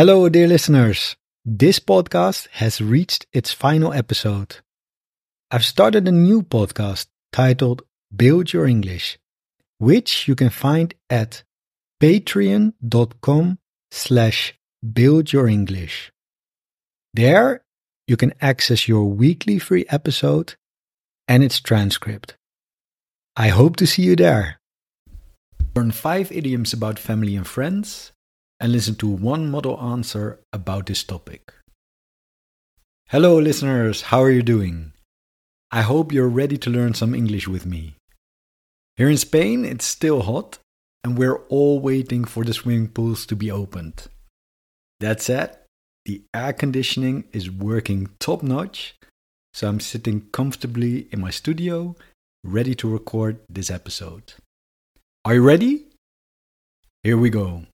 Hello, dear listeners. This podcast has reached its final episode. I've started a new podcast titled Build Your English, which you can find at patreon.com slash buildyourenglish. There, you can access your weekly free episode and its transcript. I hope to see you there. Learn five idioms about family and friends and listen to one model answer about this topic. Hello, listeners, how are you doing? I hope you're ready to learn some English with me. Here in Spain, it's still hot, and we're all waiting for the swimming pools to be opened. That said, the air conditioning is working top notch, so I'm sitting comfortably in my studio, ready to record this episode. Are you ready? Here we go.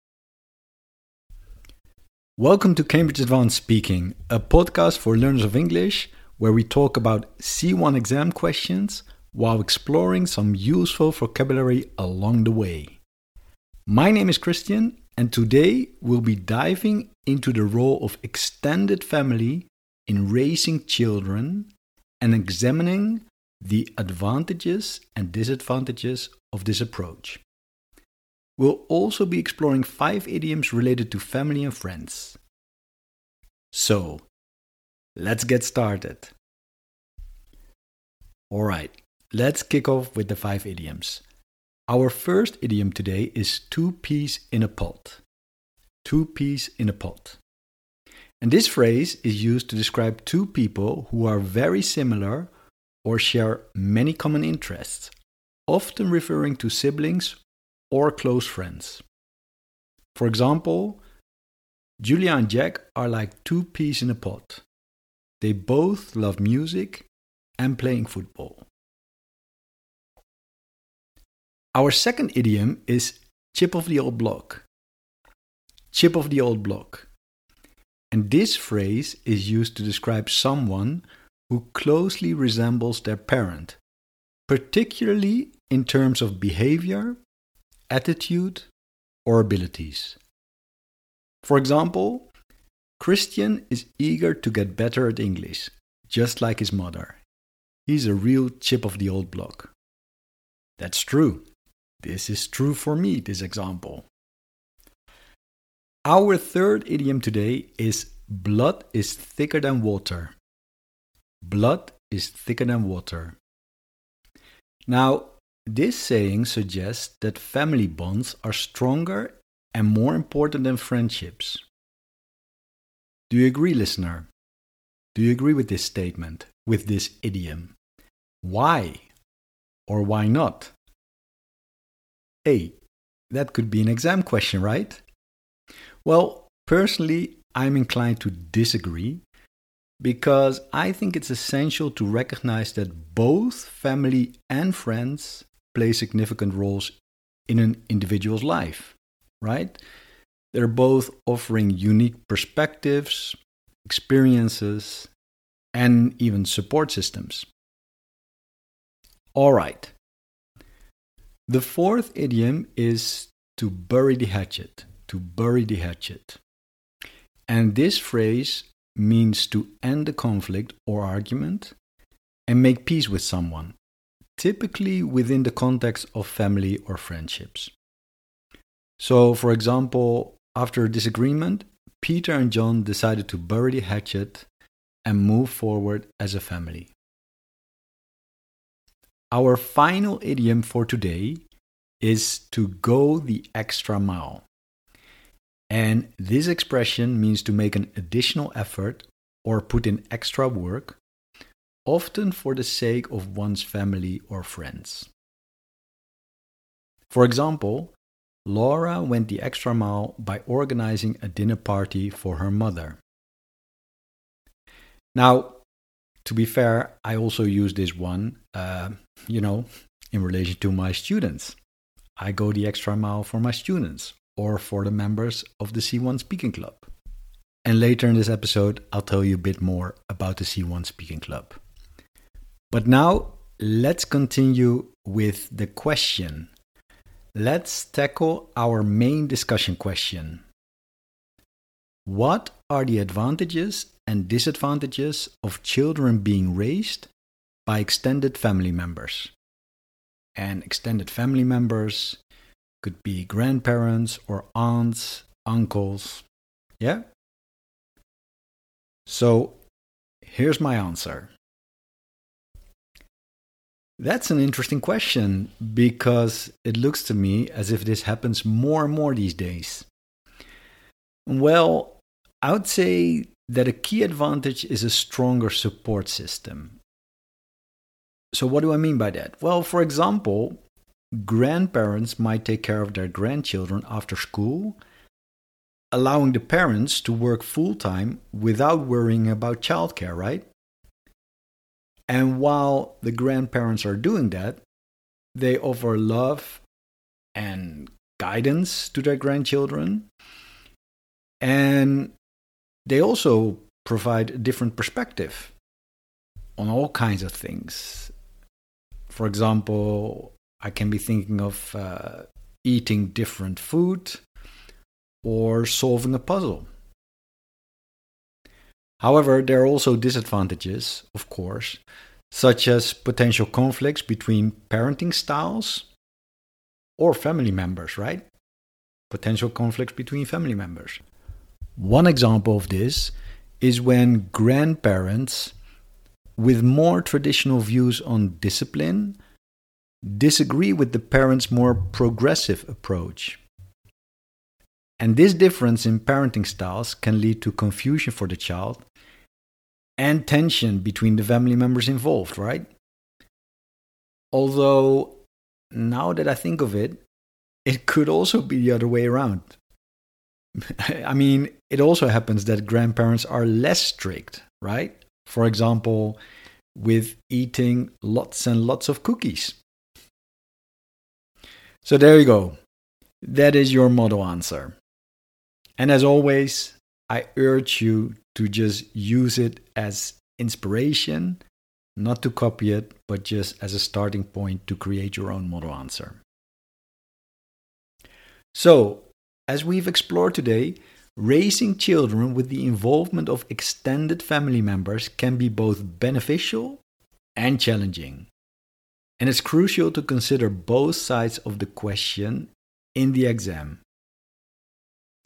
Welcome to Cambridge Advanced Speaking, a podcast for learners of English where we talk about C1 exam questions while exploring some useful vocabulary along the way. My name is Christian, and today we'll be diving into the role of extended family in raising children and examining the advantages and disadvantages of this approach. We'll also be exploring five idioms related to family and friends. So, let's get started. Alright, let's kick off with the five idioms. Our first idiom today is two peas in a pot. Two peas in a pot. And this phrase is used to describe two people who are very similar or share many common interests, often referring to siblings or close friends. For example, Julia and Jack are like two peas in a pot. They both love music and playing football. Our second idiom is chip of the old block. Chip of the old block. And this phrase is used to describe someone who closely resembles their parent, particularly in terms of behavior attitude, or abilities. For example, Christian is eager to get better at English, just like his mother. He's a real chip of the old block. That's true. This is true for me, this example. Our third idiom today is blood is thicker than water. Blood is thicker than water. Now, this saying suggests that family bonds are stronger and more important than friendships. Do you agree, listener? Do you agree with this statement, with this idiom? Why? Or why not? A. That could be an exam question, right? Well, personally, I'm inclined to disagree because I think it's essential to recognize that both family and friends play significant roles in an individual's life, right? They're both offering unique perspectives, experiences, and even support systems. All right. The fourth idiom is to bury the hatchet, to bury the hatchet. And this phrase means to end a conflict or argument and make peace with someone typically within the context of family or friendships. So, for example, after a disagreement, Peter and John decided to bury the hatchet and move forward as a family. Our final idiom for today is to go the extra mile. And this expression means to make an additional effort or put in extra work often for the sake of one's family or friends. For example, Laura went the extra mile by organizing a dinner party for her mother. Now, to be fair, I also use this one, uh, you know, in relation to my students. I go the extra mile for my students or for the members of the C1 Speaking Club. And later in this episode, I'll tell you a bit more about the C1 Speaking Club. But now let's continue with the question. Let's tackle our main discussion question. What are the advantages and disadvantages of children being raised by extended family members? And extended family members could be grandparents or aunts, uncles. Yeah? So here's my answer. That's an interesting question because it looks to me as if this happens more and more these days. Well, I would say that a key advantage is a stronger support system. So, what do I mean by that? Well, for example, grandparents might take care of their grandchildren after school, allowing the parents to work full time without worrying about childcare, right? And while the grandparents are doing that, they offer love and guidance to their grandchildren. And they also provide a different perspective on all kinds of things. For example, I can be thinking of uh, eating different food or solving a puzzle. However, there are also disadvantages, of course, such as potential conflicts between parenting styles or family members, right? Potential conflicts between family members. One example of this is when grandparents with more traditional views on discipline disagree with the parents' more progressive approach. And this difference in parenting styles can lead to confusion for the child and tension between the family members involved, right? Although, now that I think of it, it could also be the other way around. I mean, it also happens that grandparents are less strict, right? For example, with eating lots and lots of cookies. So there you go. That is your model answer. And as always, I urge you to just use it as inspiration, not to copy it, but just as a starting point to create your own model answer. So, as we've explored today, raising children with the involvement of extended family members can be both beneficial and challenging. And it's crucial to consider both sides of the question in the exam.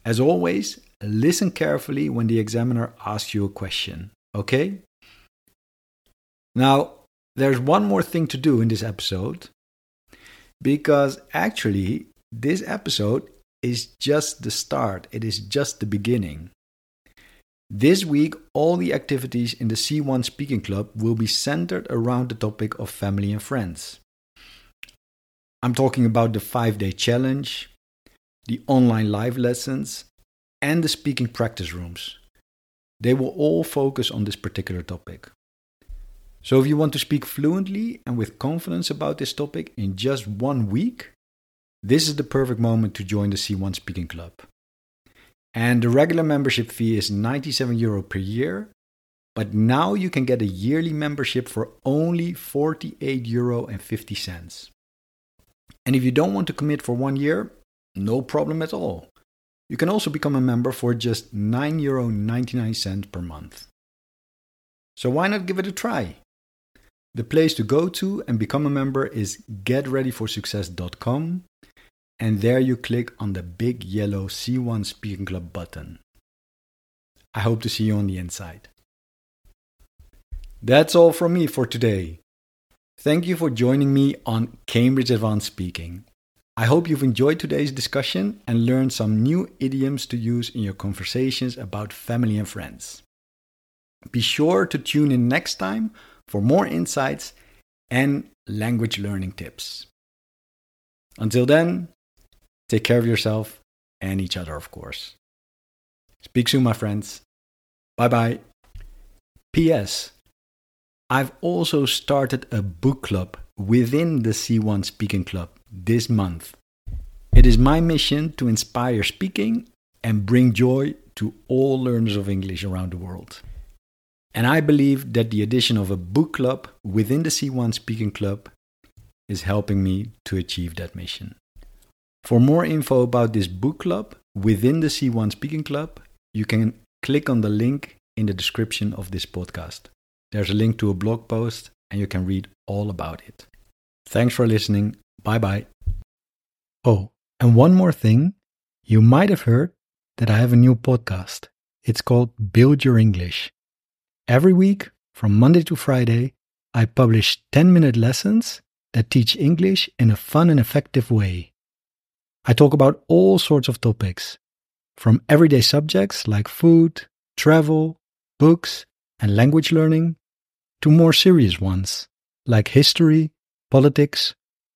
As always, listen carefully when the examiner asks you a question, okay? Now, there's one more thing to do in this episode because actually, this episode is just the start, it is just the beginning. This week, all the activities in the C1 Speaking Club will be centered around the topic of family and friends. I'm talking about the five day challenge, the online live lessons, and the speaking practice rooms. They will all focus on this particular topic. So, if you want to speak fluently and with confidence about this topic in just one week, this is the perfect moment to join the C1 Speaking Club. And the regular membership fee is 97 euro per year, but now you can get a yearly membership for only 48 euro and 50 cents. And if you don't want to commit for one year, no problem at all. You can also become a member for just 9 euro 99 cents per month. So why not give it a try? The place to go to and become a member is getreadyforsuccess.com and there you click on the big yellow C1 Speaking Club button. I hope to see you on the inside. That's all from me for today. Thank you for joining me on Cambridge Advanced Speaking. I hope you've enjoyed today's discussion and learned some new idioms to use in your conversations about family and friends. Be sure to tune in next time for more insights and language learning tips. Until then, Take care of yourself and each other, of course. Speak soon, my friends. Bye bye. P.S. I've also started a book club within the C1 Speaking Club this month. It is my mission to inspire speaking and bring joy to all learners of English around the world. And I believe that the addition of a book club within the C1 Speaking Club is helping me to achieve that mission. For more info about this book club within the C1 Speaking Club, you can click on the link in the description of this podcast. There's a link to a blog post and you can read all about it. Thanks for listening. Bye bye. Oh, and one more thing. You might have heard that I have a new podcast. It's called Build Your English. Every week, from Monday to Friday, I publish 10 minute lessons that teach English in a fun and effective way. I talk about all sorts of topics, from everyday subjects like food, travel, books, and language learning, to more serious ones like history, politics,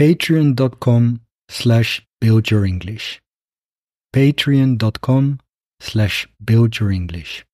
Patreon.com slash build your English. Patreon.com slash build your English.